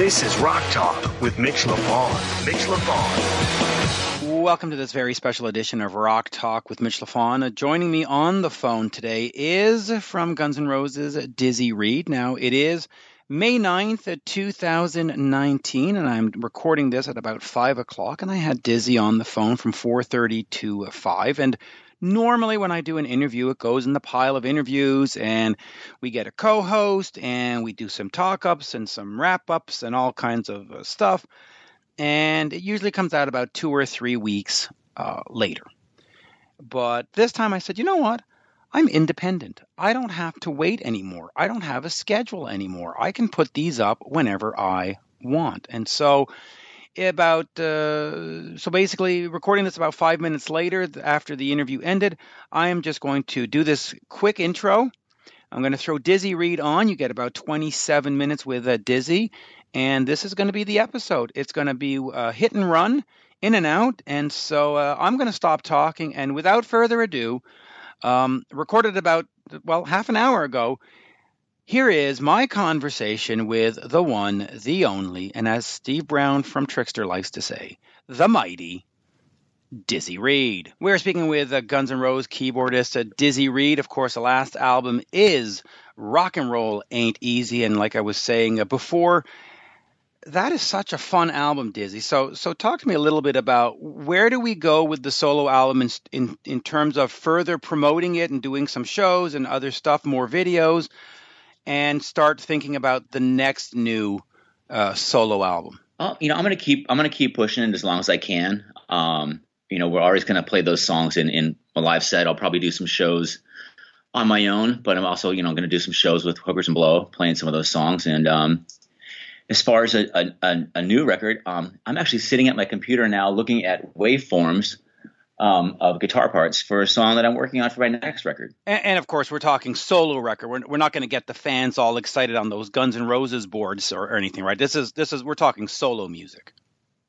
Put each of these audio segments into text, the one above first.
This is Rock Talk with Mitch Lafon. Mitch Lafon. Welcome to this very special edition of Rock Talk with Mitch. Uh, joining me on the phone today is from Guns N' Roses, Dizzy Reed. Now, it is May 9th, 2019, and I'm recording this at about 5 o'clock, and I had Dizzy on the phone from 4.30 to 5, and normally when I do an interview, it goes in the pile of interviews, and we get a co-host, and we do some talk-ups and some wrap-ups and all kinds of uh, stuff, and it usually comes out about two or three weeks uh, later. But this time I said, you know what? I'm independent. I don't have to wait anymore. I don't have a schedule anymore. I can put these up whenever I want. And so about uh, so basically recording this about five minutes later after the interview ended i am just going to do this quick intro. I'm going to throw dizzy reed on. You get about 27 minutes with uh, dizzy and this is going to be the episode. It's going to be uh, hit and run in and out and so uh, i'm going to stop talking and without further ado um, recorded about well half an hour ago here is my conversation with the one, the only, and as Steve Brown from Trixter likes to say, the mighty Dizzy Reed. We're speaking with uh, Guns N' Roses keyboardist Dizzy Reed. Of course, the last album is Rock and Roll Ain't Easy, and like I was saying uh, before, that is such a fun album, Dizzy. So, so talk to me a little bit about where do we go with the solo album in in, in terms of further promoting it and doing some shows and other stuff, more videos and start thinking about the next new uh, solo album? Oh, you know, I'm gonna keep I'm gonna keep pushing it as long as I can. Um, you know, we're always gonna play those songs in in a live set. I'll probably do some shows on my own, but I'm also you know to do some shows with Hookers and Blow, playing some of those songs. And um, as far as a, a, a new record, um, I'm actually sitting at my computer now looking at waveforms um, of guitar parts for a song that I'm working on for my next record. And, and of course, we're talking solo record. We're, we're not going to get the fans all excited on those Guns N' Roses boards or, or anything, right? This is this is we're talking solo music.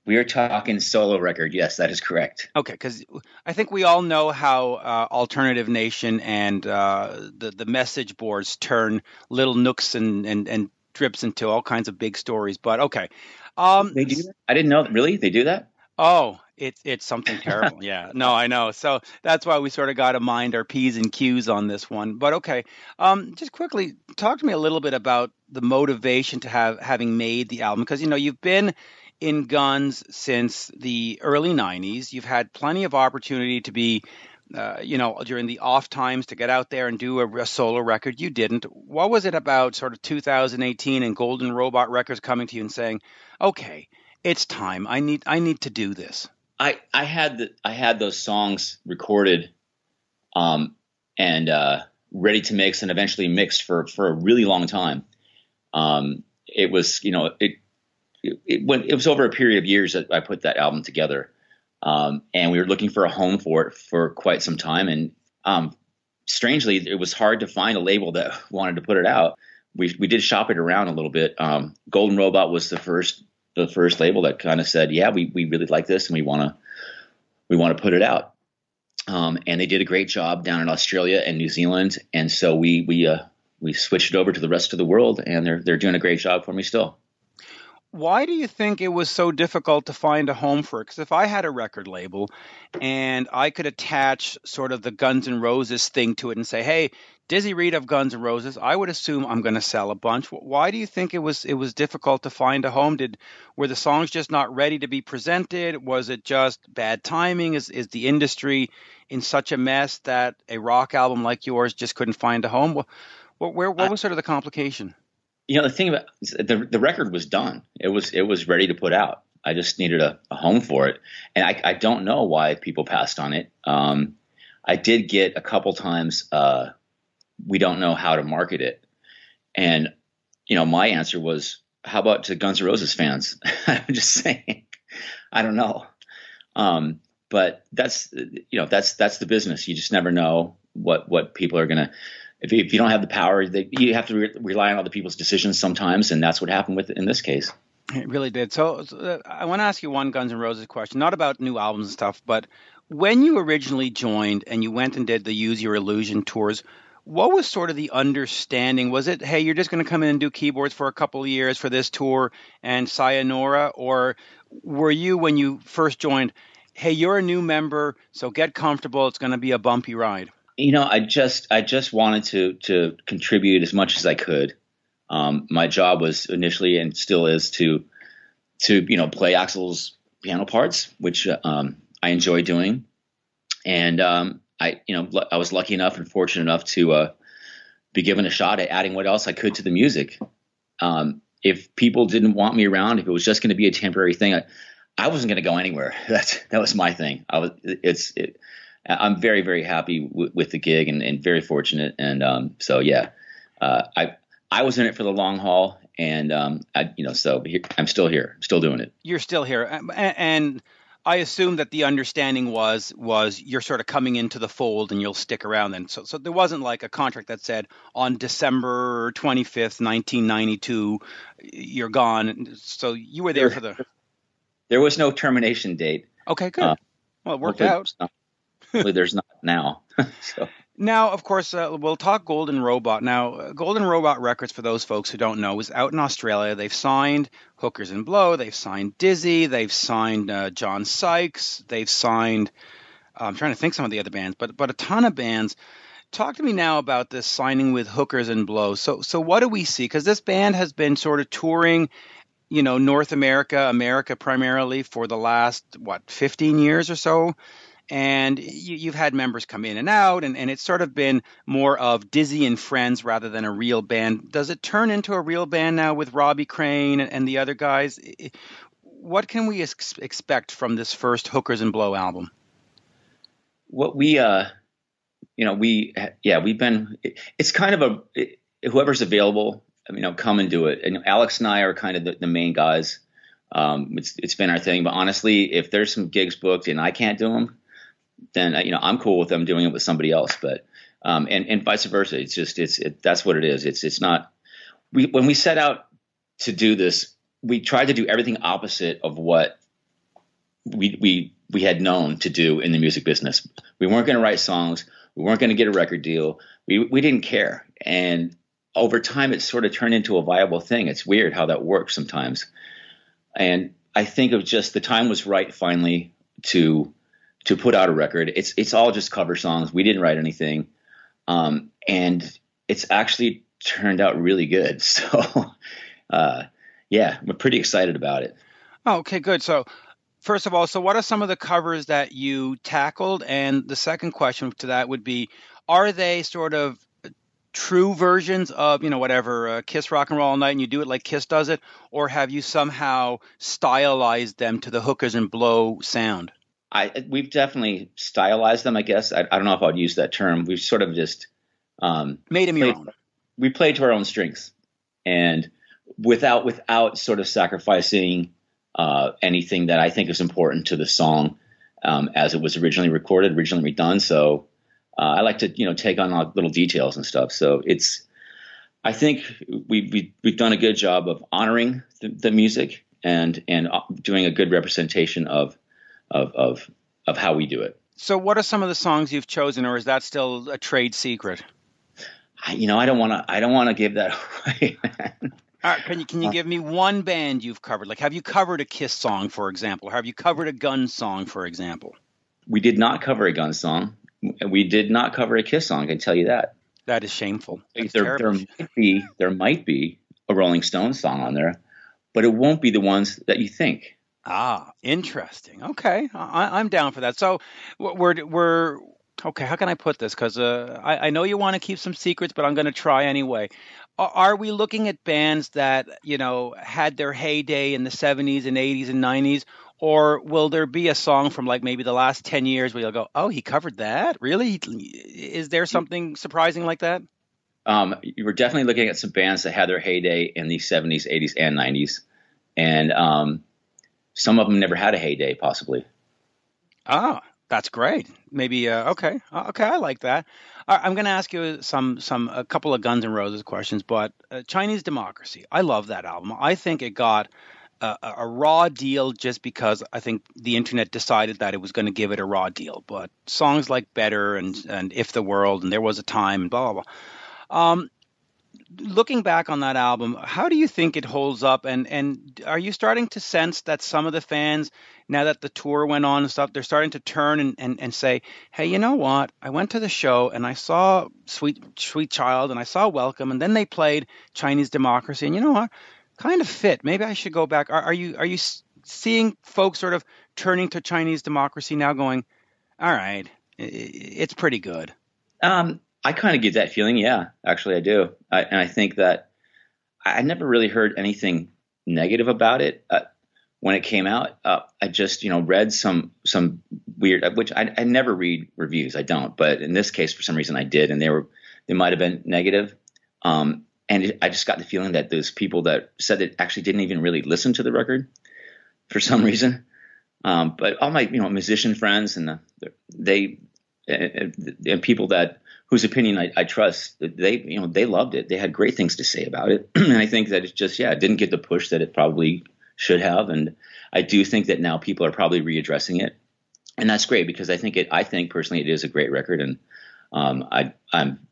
We are talking solo record. Yes, that is correct. Okay, because I think we all know how uh, Alternative Nation and uh, the the message boards turn little nooks and, and and drips into all kinds of big stories. But okay, um, they do. That? I didn't know. Really, they do that? Oh, it's it's something terrible. yeah, no, I know. So that's why we sort of got to mind our p's and q's on this one. But okay, um, just quickly talk to me a little bit about the motivation to have having made the album because you know you've been in guns since the early '90s. You've had plenty of opportunity to be. Uh, you know, during the off times to get out there and do a, a, solo record, you didn't. What was it about sort of 2018 and Golden Robot Records coming to you and saying, "Okay, it's time. I need I need to do this." I I had the, I had those songs recorded, um, and uh, ready to mix and eventually mixed for for a really long time. Um, it was you know it it, it, went, it was over a period of years that I put that album together, um, and we were looking for a home for it for quite some time. And um, strangely, it was hard to find a label that wanted to put it out. We we did shop it around a little bit. Um, Golden Robot was the first the first label that kind of said, "Yeah, we we really like this and we want to we want to put it out." Um, and they did a great job down in Australia and New Zealand, and so we we uh, we switched it over to the rest of the world, and they're they're doing a great job for me still. Why do you think it was so difficult to find a home for it? Because if I had a record label and I could attach sort of the Guns N' Roses thing to it and say, "Hey, Dizzy Reed of Guns N' Roses. I would assume I'm going to sell a bunch. Why do you think it was it was difficult to find a home? Did were the songs just not ready to be presented? Was it just bad timing? Is is the industry in such a mess that a rock album like yours just couldn't find a home? What, where, what was sort of the complication? You know, the thing about the the record was done. It was it was ready to put out. I just needed a, a home for it, and I, I don't know why people passed on it. Um, I did get a couple times. Uh, we don't know how to market it. And, you know, my answer was, how about to Guns N' Roses fans? I'm just saying, I don't know. Um, but that's, you know, that's, that's the business. You just never know what, what people are to, if, if you don't have the power, they, you have to re- rely on other people's decisions sometimes. And that's what happened with in this case. It really did. So, so uh, I want to ask you one Guns N' Roses question, not about new albums and stuff, but when you originally joined and you went and did the Use Your Illusion tours, what was sort of the understanding? Was it, hey, you're just going to come in and do keyboards for a couple of years for this tour and sayonara? Or were you, when you first joined, hey, you're a new member, so get comfortable. It's going to be a bumpy ride. You know, I just I just wanted to to contribute as much as I could. Um, my job was initially and still is to to you know play Axl's piano parts, which um, I enjoy doing, and um, I you know I was lucky enough and fortunate enough to uh, be given a shot at adding what else I could to the music. Um, if people didn't want me around, if it was just going to be a temporary thing, I, I wasn't going to go anywhere. That's that was my thing. I was it's it, I'm very very happy w- with the gig and, and very fortunate. And um, so yeah, uh, I I was in it for the long haul, and um, I you know so here, I'm still here, still doing it. You're still here, and I assume that the understanding was was you're sort of coming into the fold and you'll stick around then. So so there wasn't like a contract that said on December 25th, 1992, you're gone. So you were there, there for the. There was no termination date. Okay, good. Uh, well, it worked out. Not, there's not now. so. Now, of course, uh, we'll talk Golden Robot. Now, uh, Golden Robot Records, for those folks who don't know, is out in Australia. They've signed Hookers and Blow, they've signed Dizzy, they've signed uh, John Sykes, they've signed. Uh, I'm trying to think some of the other bands, but but a ton of bands. Talk to me now about this signing with Hookers and Blow. So so what do we see? Because this band has been sort of touring you know North America, America primarily for the last what 15 years or so and you, have had members come in and out, and, and it's sort of been more of Dizzy and Friends rather than a real band. Does it turn into a real band now with Robbie Crane and, and the other guys? What can we ex- expect from this first Hookers and Blow album? What we, uh, you know, we, yeah, we've been, it's kind of a, whoever's available, you know, come and do it. And Alex and I are kind of the, the main guys. Um, it's, it's been our thing, but honestly, if there's some gigs booked and I can't do them, then you know I'm cool with them doing it with somebody else. But um, and and vice versa. It's just it's it, that's what it is. It's it's not. We when we set out to do this, we tried to do everything opposite of what we we we had known to do in the music business. We weren't going to write songs. We weren't going to get a record deal. We we didn't care. And over time, it sort of turned into a viable thing. It's weird how that works sometimes. And I think of just the time was right finally to to put out a record. It's it's all just cover songs. We didn't write anything, um, and it's actually turned out really good. So, uh, yeah, we're pretty excited about it. Oh, okay, good. So, first of all, so what are some of the covers that you tackled? And the second question to that would be, are they sort of true versions of you know whatever uh, Kiss Rock and Roll All Night, and you do it like Kiss does it, or have you somehow stylized them to the hookers and blow sound? I we've definitely stylized them. I guess I, I don't know if I'd use that term. We've sort of just um, made them your own. We played to our own strengths, and without without sort of sacrificing uh, anything that I think is important to the song um, as it was originally recorded, originally redone. So uh, I like to you know take on little details and stuff. So it's I think we, we we've done a good job of honoring the, the music and and uh, doing a good representation of of of of how we do it. So, what are some of the songs you've chosen, or is that still a trade secret? I, you know, I don't want to. I don't want to give that away. All right, can you can you uh, give me one band you've covered? Like, have you covered a Kiss song, for example, or have you covered a Gun song, for example? We did not cover a Gun song. We did not cover a Kiss song. I can tell you that. That is shameful. there, there might be there might be a Rolling Stones song on there, but it won't be the ones that you think. Ah, interesting. Okay, I, am down for that. So we're we're okay. How can I put this? Because uh, I, I know you want to keep some secrets, but I'm going to try anyway. Are we looking at bands that you know had their heyday in the 70s and 80s and 90s, or will there be a song from like maybe the last 10 years where you'll go, "Oh, he covered that? Really? Is there something surprising like that?" Um, you were definitely looking at some bands that had their heyday in the 70s, 80s, and 90s, and um, some of them never had a heyday, possibly. Ah, that's great. Maybe uh, okay, uh, okay, I like that. I'm going to ask you some some a couple of Guns N' Roses questions, but uh, Chinese Democracy. I love that album. I think it got a, a raw deal just because I think the internet decided that it was going to give it a raw deal. But songs like Better and and If the World and There Was a Time and blah blah blah. Um, looking back on that album, how do you think it holds up? And and are you starting to sense that some of the fans, now that the tour went on and stuff, they're starting to turn and, and, and say, hey, you know what? I went to the show and I saw Sweet Sweet Child and I saw Welcome and then they played Chinese Democracy and you know what? Kind of fit. Maybe I should go back. Are, are you are you seeing folks sort of turning to Chinese Democracy now, going, all right, it's pretty good. Um, I kind of get that feeling. Yeah, actually, I do. I, and I think that I never really heard anything negative about it uh, when it came out. Uh, I just, you know, read some some weird, which I, I never read reviews. I don't, but in this case, for some reason, I did, and they were they might have been negative. Um, and it, I just got the feeling that those people that said it actually didn't even really listen to the record for some reason. Um, but all my, you know, musician friends and the, they and, and people that whose opinion I, I, trust, they you know they loved it. They had great things to say about it, and I think that it's just yeah, it didn't get the push that it probably should have. And I do think that now people are probably readdressing it, and that's great because I think it. I think personally, it is a great record, and um, I I'm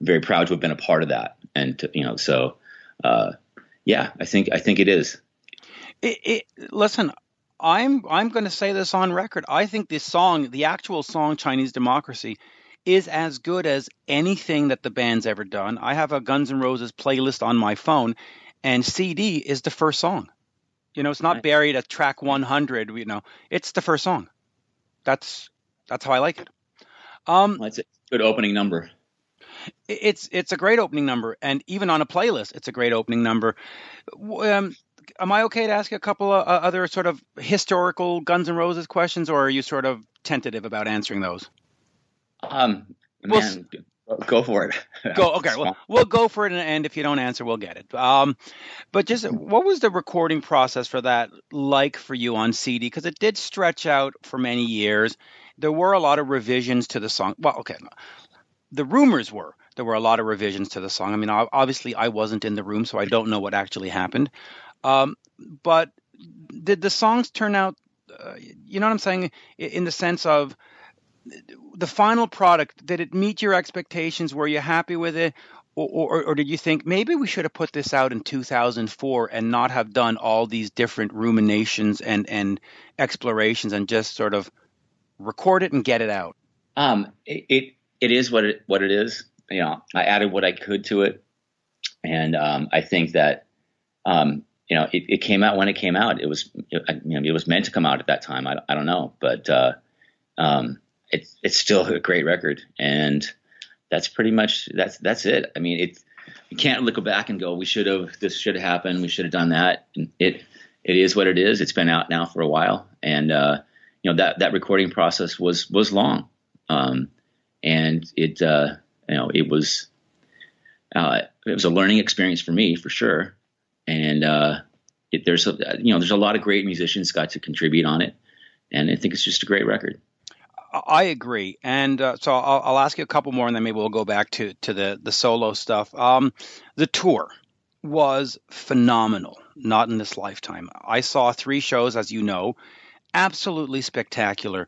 very proud to have been a part of that. And to, you know, so uh, yeah, I think I think it is. It, it, listen, I'm I'm going to say this on record. I think this song, the actual song Chinese Democracy, is as good as anything that the band's ever done. I have a Guns N' Roses playlist on my phone, and CD is the first song. You know, it's not buried at track 100. You know, it's the first song. That's that's how I like it. Um, well, it's a good opening number. It's it's a great opening number, and even on a playlist, it's a great opening number. Um, am I okay to ask a couple of other sort of historical Guns N' Roses questions, or are you sort of tentative about answering those? Um, man, well, go for it. Go okay. Well, we'll go for it, and if you don't answer, we'll get it. Um, but just what was the recording process for that like for you on CD? Because it did stretch out for many years. There were a lot of revisions to the song. Well, okay, the rumors were there were a lot of revisions to the song. I mean, obviously, I wasn't in the room, so I don't know what actually happened. Um, but did the songs turn out? Uh, you know what I'm saying? In the sense of the final product, did it meet your expectations? Were you happy with it? Or, or, or, did you think maybe we should have put this out in 2004 and not have done all these different ruminations and, and explorations and just sort of record it and get it out? Um, it, it, it is what it what it is. You know, I added what I could to it, and um, I think that um, you know it, it, came out when it came out. It was you know, it was meant to come out at that time. I, I don't know, but uh, um, it's it's still a great record, and that's pretty much that's that's it. I mean, it you can't look back and go, we should have this should have happened, we should have done that. And it it is what it is. It's been out now for a while, and uh, you know that that recording process was was long, um, and it uh, you know it was uh, it was a learning experience for me for sure, and uh, it, there's a you know there's a lot of great musicians got to contribute on it, and I think it's just a great record. I agree, and uh, so I'll, I'll, ask you a couple more, and then maybe we'll go back to to the the solo stuff. Um, the tour was phenomenal. Not in this lifetime. I saw three shows, as you know, absolutely spectacular.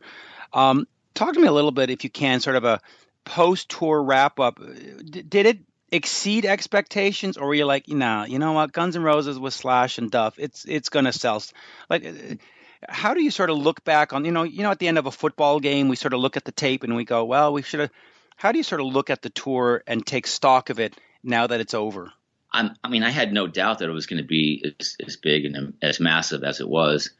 Um, talk to me a little bit, if you can, sort of a post tour wrap up. D- did it exceed expectations, or were you like, nah, you know what, Guns N' Roses with Slash and Duff, it's it's gonna sell. Like, how do you sort of look back on you know you know at the end of a football game we sort of look at the tape and we go well we should have how do you sort of look at the tour and take stock of it now that it's over? I'm, i mean i had no doubt that it was going to be as, as, big and as massive as it was.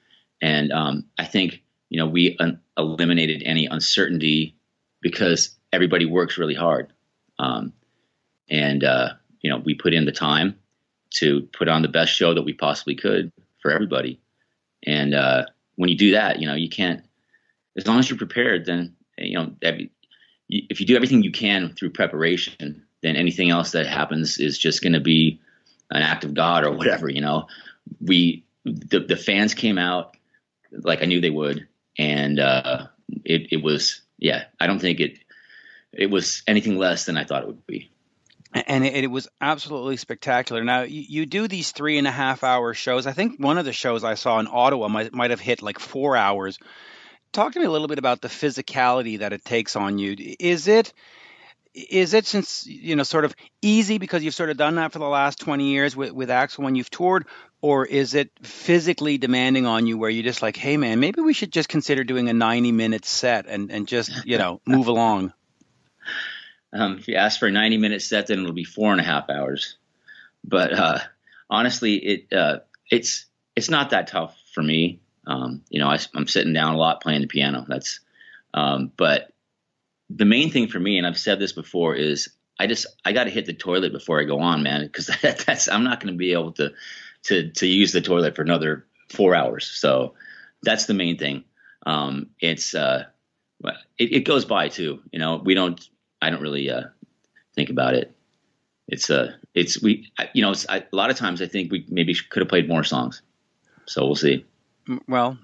And um, i think you know we un- eliminated any uncertainty because everybody works really hard. Um, and uh, you know we put in the time to put on the best show that we possibly could for everybody. And uh, when you do that, you know, you can't, as long as you're prepared, then, you know, if you do everything you can through preparation, then anything else that happens is just going to be an act of God or whatever, you know. We, the, the fans came out like I knew they would. And uh, it, it was, yeah, I don't think it, it was anything less than I thought it would be. And it, it, was absolutely spectacular. Now you, you, do these three and a half hour shows. I think one of the shows I saw in Ottawa might might have hit like four hours. Talk to me a little bit about the physicality that it takes on you. Is it is it since you know sort of easy because you've sort of done that for the last 20 years with, with Axl when you've toured or is it physically demanding on you where you're just like hey man maybe we should just consider doing a 90 minute set and, and just you know move along um, if you ask for a 90 minute set then it'll be four and a half hours but uh, honestly it uh, it's it's not that tough for me um, you know I, am sitting down a lot playing the piano that's um, but the main thing for me, and I've said this before, is I just I got to hit the toilet before I go on, man, because that, that's I'm not going to be able to to to use the toilet for another four hours. So that's the main thing. Um, it's uh, it, it, goes by too. You know, we don't. I don't really uh, think about it. It's uh, it's we. You know, I, a lot of times I think we maybe could have played more songs. So we'll see. Well,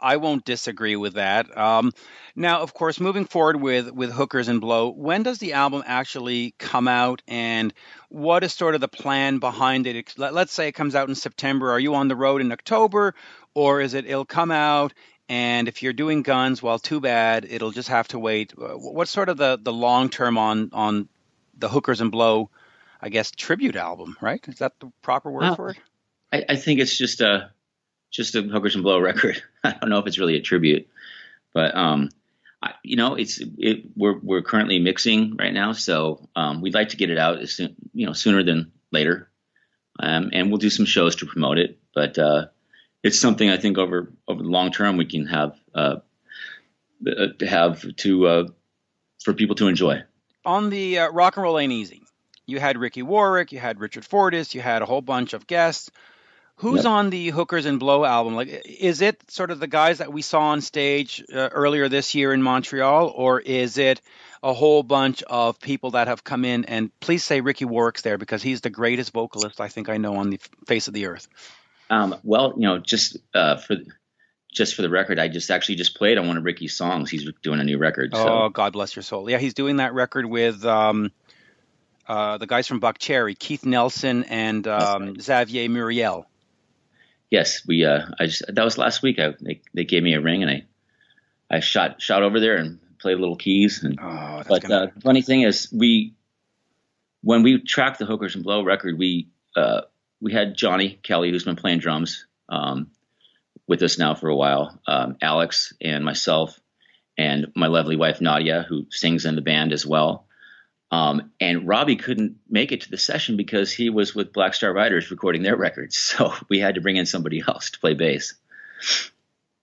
I won't disagree with that. Um, now, of course, moving forward with with Hookers and Blow, when does the album actually come out, and what is sort of the plan behind it? Let's say it comes out in September. Are you on the road in October, or is it it'll come out? And if you're doing guns, well, too bad. It'll just have to wait. Uh, what's sort of the, the long term on on the Hookers and Blow, I guess, tribute album, right? Is that the proper word well, for it? I, I think it's just a just a Hookers and Blow record. I don't know if it's really a tribute, but um, I, you know, it's it, we're we're currently mixing right now, so um, we'd like to get it out as soon, you know, sooner than later, um, and we'll do some shows to promote it. But uh, it's something I think over over the long term we can have uh, uh have to uh, for people to enjoy. On the uh, rock and roll ain't easy. You had Ricky Warwick, you had Richard Fortus, you had a whole bunch of guests. Who's yep. on the Hookers and Blow album? Like, is it sort of the guys that we saw on stage uh, earlier this year in Montreal, or is it a whole bunch of people that have come in? And please say Ricky Warwick's there because he's the greatest vocalist I think I know on the face of the earth. Um, well, you know, just uh, for just for the record, I just actually just played on one of Ricky's songs. He's doing a new record. So. Oh, God bless your soul. Yeah, he's doing that record with. Um, uh, the guys from Buckcherry, Keith Nelson and um, Xavier Muriel yes, we. Uh, I just that was last week. I they, they gave me a ring and I I shot shot over there and played little keys. And oh, but uh, the funny thing is, we when we tracked the Hookers and Blow record, we uh, we had Johnny Kelly who's been playing drums um, with us now for a while, um, Alex and myself, and my lovely wife Nadia who sings in the band as well. Um, and Robbie couldn't make it to the session because he was with Black Star Riders recording their records. So we had to bring in somebody else to play bass.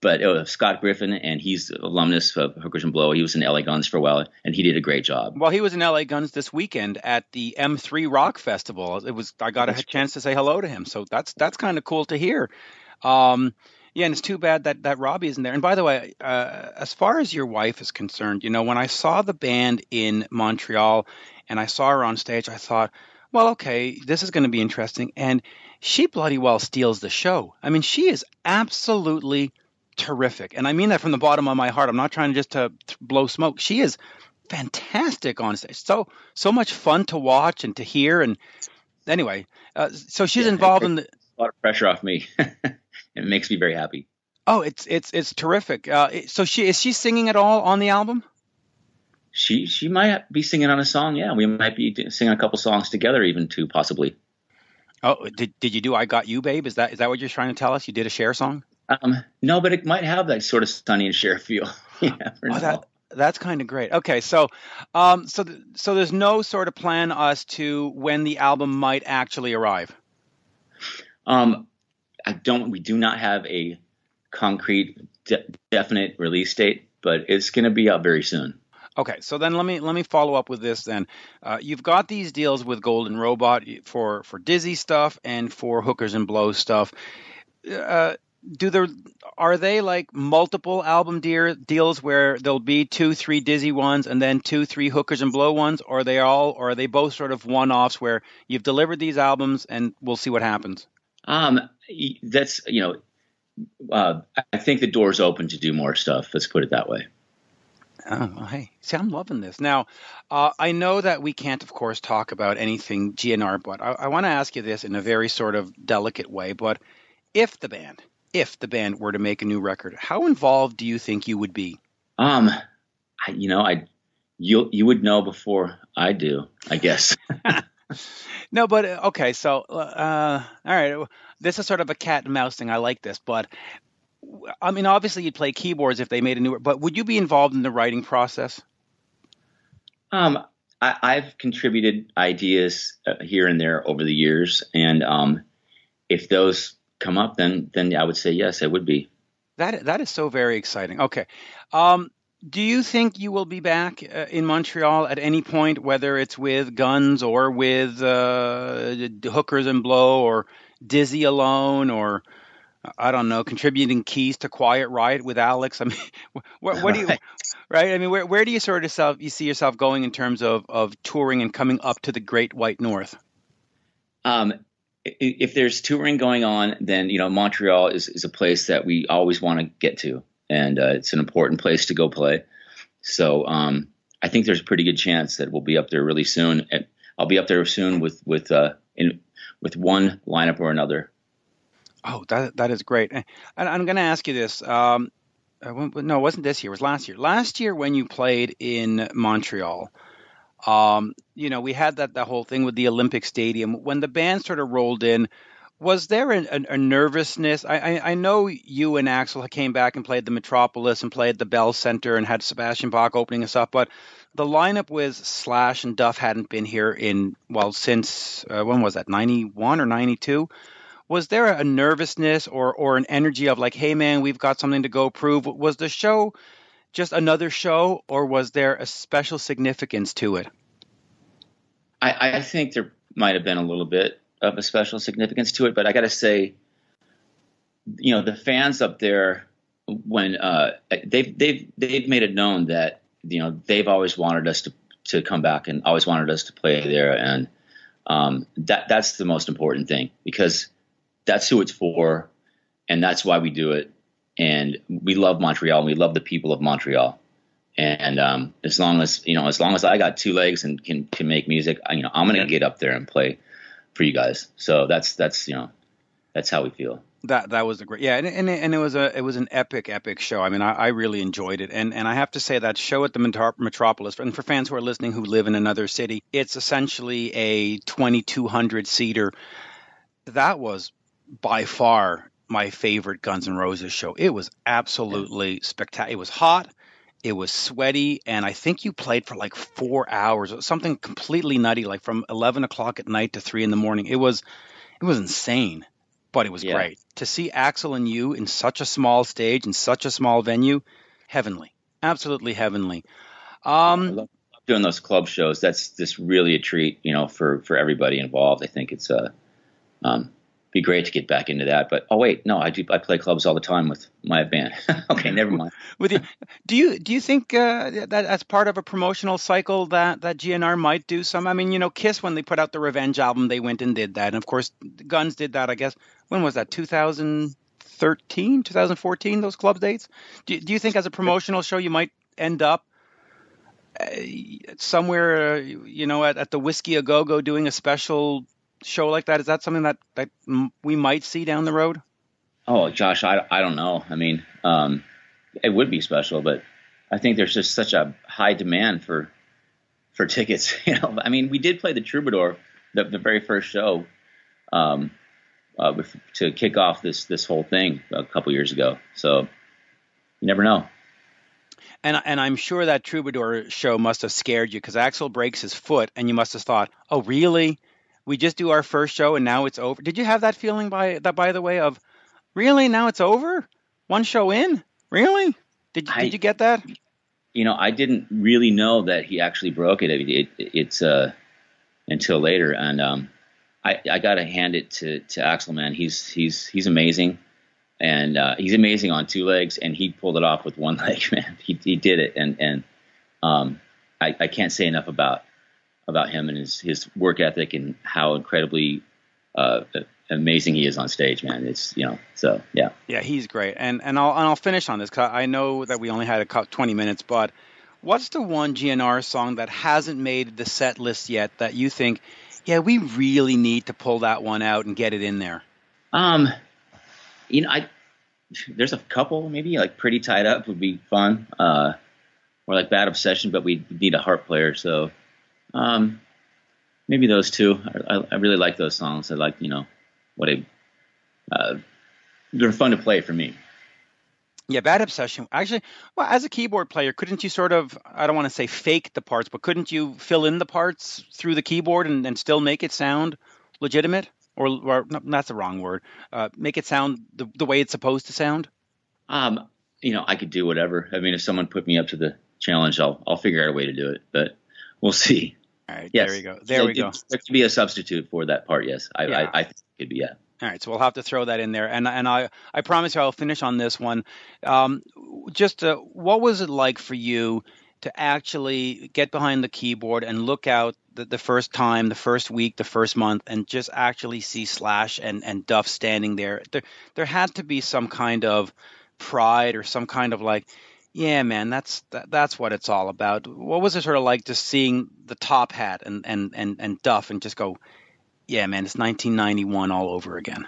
But it was Scott Griffin, and he's alumnus of Hookers and Blow. He was in LA Guns for a while, and he did a great job. Well, he was in LA Guns this weekend at the M3 Rock Festival. It was I got a chance to say hello to him, so that's that's kind of cool to hear. Um, yeah, and it's too bad that that Robbie isn't there. And by the way, uh, as far as your wife is concerned, you know, when I saw the band in Montreal and I saw her on stage, I thought, well, okay, this is going to be interesting. And she bloody well steals the show. I mean, she is absolutely terrific, and I mean that from the bottom of my heart. I'm not trying just to blow smoke. She is fantastic on stage. So so much fun to watch and to hear. And anyway, uh, so she's yeah, involved in the, a lot of pressure off me. it makes me very happy. Oh, it's it's it's terrific. Uh, so she is she singing at all on the album? She she might be singing on a song. Yeah, we might be singing a couple songs together, even too possibly. Oh, did did you do "I Got You, Babe"? Is that is that what you're trying to tell us? You did a Cher song? Um, no, but it might have that sort of Sonny and Cher feel. yeah, oh, that, that's kind of great. Okay, so um, so th- so there's no sort of plan as to when the album might actually arrive. Um, I don't. We do not have a concrete, de- definite release date, but it's going to be out very soon. Okay, so then let me let me follow up with this. Then uh, you've got these deals with Golden Robot for for Dizzy stuff and for Hookers and Blow stuff. Uh, do there are they like multiple album dear, deals where there'll be two, three Dizzy ones and then two, three Hookers and Blow ones, or are they all, or are they both sort of one offs where you've delivered these albums and we'll see what happens? Um, that's you know, uh, I think the door's open to do more stuff. Let's put it that way. Oh, hey, see, I'm loving this. Now, uh, I know that we can't, of course, talk about anything GNR, but I, I want to ask you this in a very sort of delicate way. But if the band, if the band were to make a new record, how involved do you think you would be? Um, I, you know, I you you would know before I do, I guess. no, but uh, okay, so uh, all right, this is sort of a cat and mouse thing. I like this, but I mean, obviously, you'd play keyboards if they made a new. But would you be involved in the writing process? Um, I, have contributed ideas uh, here and there over the years, and um, if those come up, then then I would say yes, it would be. That that is so very exciting. Okay, um, do you think you will be back uh, in Montreal at any point, whether it's with Guns or with uh, Hookers and Blow or Dizzy Alone or I don't know, contributing keys to Quiet Riot with Alex. I mean, what, what do you, right? I mean, where, where do you sort of self, you see yourself going in terms of, of touring and coming up to the Great White North? Um, if there's touring going on, then you know Montreal is, is a place that we always want to get to, and uh, it's an important place to go play. So um, I think there's a pretty good chance that we'll be up there really soon. I'll be up there soon with with uh, in, with one lineup or another. Oh, that that is great. And I'm going to ask you this. Um, uh, no, it wasn't this year. It was last year. Last year when you played in Montreal, um, you know, we had that the whole thing with the Olympic Stadium. When the band sort of rolled in, was there a, a, nervousness? I, I, I, know you and Axl came back and played the Metropolis and played the Bell Center and had Sebastian Bach opening us up, but the lineup with Slash and Duff hadn't been here in well since uh, when was that? Ninety one or ninety two? was there a nervousness or or an energy of like, hey man, we've got something to go prove? Was the show just another show, or was there a special significance to it? I, I think there might have been a little bit of a special significance to it, but I got to say, you know, the fans up there when uh, they've they've they've made it known that you know they've always wanted us to to come back and always wanted us to play there, and um, that that's the most important thing because that's who it's for, and that's why we do it. And we love Montreal. And we love the people of Montreal. And um, as long as you know, as long as I got two legs and can can make music, you know, I'm gonna get up there and play for you guys. So that's that's you know, that's how we feel. That that was a great yeah, and, and and it was a it was an epic epic show. I mean, I, I really enjoyed it, and and I have to say that show at the Metropolis, and for fans who are listening who live in another city, it's essentially a 2,200 seater. That was by far my favorite Guns N' Roses show. It was absolutely spectacular. It was hot, it was sweaty, and I think you played for like four hours. Or something completely nutty, like from eleven o'clock at night to three in the morning. It was it was insane, but it was yeah. great to see Axl and you in such a small stage in such a small venue. Heavenly, absolutely heavenly. Um, doing those club shows. That's just really a treat, you know, for for everybody involved. I think it's a um, be great to get back into that. But oh wait, no, I do. I play clubs all the time with my band. okay, never mind. with you, do you do you think uh, that as part of a promotional cycle that that GNR might do some? I mean, you know, Kiss when they put out the Revenge album, they went and did that, and of course, Guns did that. I guess when was that? 2013, 2014. Those club dates. Do do you think as a promotional show you might end up? Uh, somewhere, uh, you know, at, at the Whisky a Go Go doing a special show like that? Is that something that that we might see down the road? Oh, Josh, I, I don't know. I mean, um, it would be special, but I think there's just such a high demand for for tickets. You know, I mean, we did play the Troubadour, the, the very first show, um, uh, to kick off this this whole thing a couple years ago. So you never know. And and I'm sure that Troubadour show must have scared you because Axl breaks his foot, and you must have thought, "Oh, really? We just do our first show and now it's over. Did you have that feeling by that by the way of really now it's over? One show in? Really? Did you, I, did you get that? You know, I didn't really know that he actually broke it. it, it it's uh until later and um I, I got to hand it to to Axl man. He's he's he's amazing, and uh, he's amazing on two legs, and he pulled it off with one leg. Man, he he did it, and and um, I, I can't say enough about about him and his his work ethic and how incredibly uh, amazing he is on stage, man. It's you know, so yeah. Yeah, he's great. And and I'll and I'll finish on this because I know that we only had a 20 minutes, but what's the one GNR song that hasn't made the set list yet that you think, yeah, we really need to pull that one out and get it in there? Um, you know, I there's a couple maybe like pretty tied up would be fun. Uh, or like bad obsession, but we need a harp player. So, um, maybe those two. I, I really like those songs. I like you know what I. Uh, they're fun to play for me. Yeah, bad obsession. Actually, well, as a keyboard player, couldn't you sort of, I don't want to say fake the parts, but couldn't you fill in the parts through the keyboard and, and still make it sound legitimate? Or, or no, that's the wrong word. Uh, make it sound the, the way it's supposed to sound? Um, you know, I could do whatever. I mean, if someone put me up to the challenge, I'll, I'll figure out a way to do it, but we'll see. All right, yes. there we go. There so we go. There could be a substitute for that part, yes. I, yeah. I, I think it could be, yeah. All right, so we'll have to throw that in there, and and I I promise you I'll finish on this one. Um, just uh, what was it like for you to actually get behind the keyboard and look out the, the first time, the first week, the first month, and just actually see Slash and and Duff standing there? There there had to be some kind of pride or some kind of like, yeah, man, that's that, that's what it's all about. What was it sort of like just seeing the top hat and and and and Duff and just go, yeah, man, it's 1991 all over again.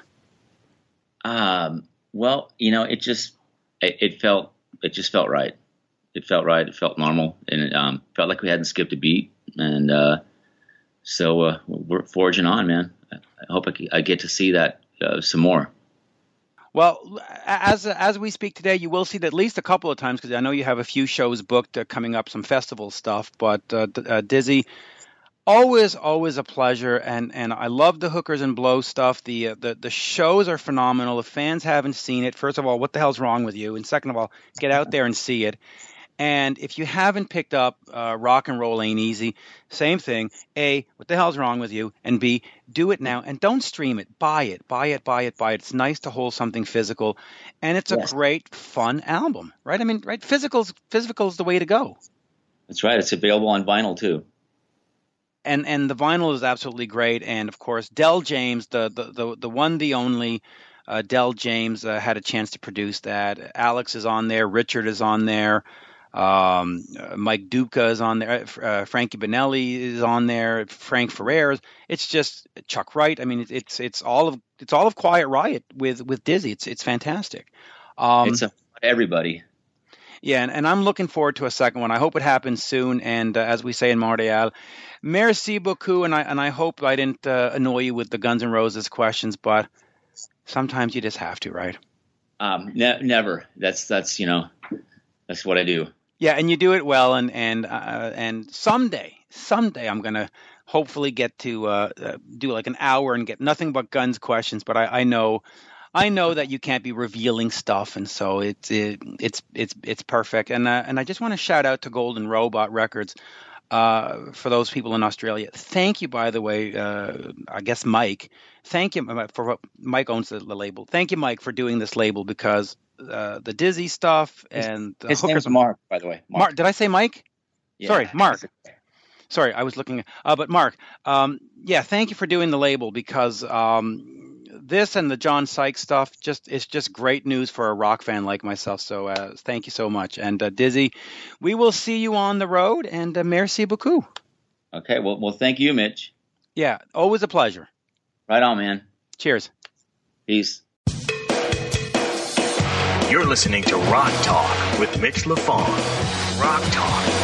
Um, well, you know, it just it, it, felt it just felt right. It felt right. It felt normal, and it um, felt like we hadn't skipped a beat. And uh, so uh, we're forging on, man. I hope I, I get to see that uh, some more. Well, as as we speak today, you will see that at least a couple of times because I know you have a few shows booked uh, coming up, some festival stuff. But uh, uh, Dizzy, always always a pleasure and and I love the hookers and blow stuff. The uh, the the shows are phenomenal. If fans haven't seen it. First of all what the hell's wrong with you? And second of all get out there and see it and if you haven't picked up uh, rock and roll ain't easy same thing a what the hell's wrong with you and b do it now and don't stream it buy it buy it buy it buy it it's nice to hold something physical and it's a yes. great fun album right i mean right physical's physical's the way to go that's right it's available on vinyl too and and the vinyl is absolutely great. And of course, Del James, the the the, the one, the only. Uh, Del James uh, had a chance to produce that. Alex is on there. Richard is on there. Um, uh, Mike Duda is on there. Uh, uh, Frankie Banali is on there. Frank Ferrer. It's just Chuck Wright. I mean, it's it's all of it's all of Quiet Riot with with Dizzy. It's it's fantastic. Um, it's a, everybody. Yeah, and, and, I'm looking forward to a second one. I hope it happens soon. And uh, as we say in Montreal, merci beaucoup. And I and I hope I didn't uh, annoy you with the Guns N' Roses questions, but sometimes you just have to, right? Um, ne- never. That's that's you know, that's what I do. Yeah, and you do it well. And and uh, and someday, someday, I'm gonna hopefully get to uh, uh, do like an hour and get nothing but guns questions. But I, I know I know that you can't be revealing stuff, and so it's it, it's it's it's perfect. And uh, and I just want to shout out to Golden Robot Records. Uh, for those people in Australia, thank you. By the way, uh, I guess Mike, thank you uh, for Mike owns the, the label. Thank you, Mike, for doing this label because uh, the Dizzy stuff and his, his name's Mark. By the way, Mark. Mark did I say Mike? Yeah, Sorry, Mark. Sorry, I was looking. Uh, but Mark, um, yeah, thank you for doing the label because um, this and the John Sykes stuff just is just great news for a rock fan like myself. So uh, thank you so much. And uh, Dizzy, we will see you on the road. And uh, merci beaucoup. Okay. Well, well, thank you, Mitch. Yeah, always a pleasure. Right on, man. Cheers. Peace. You're listening to Rock Talk with Mitch Lafon. Rock Talk.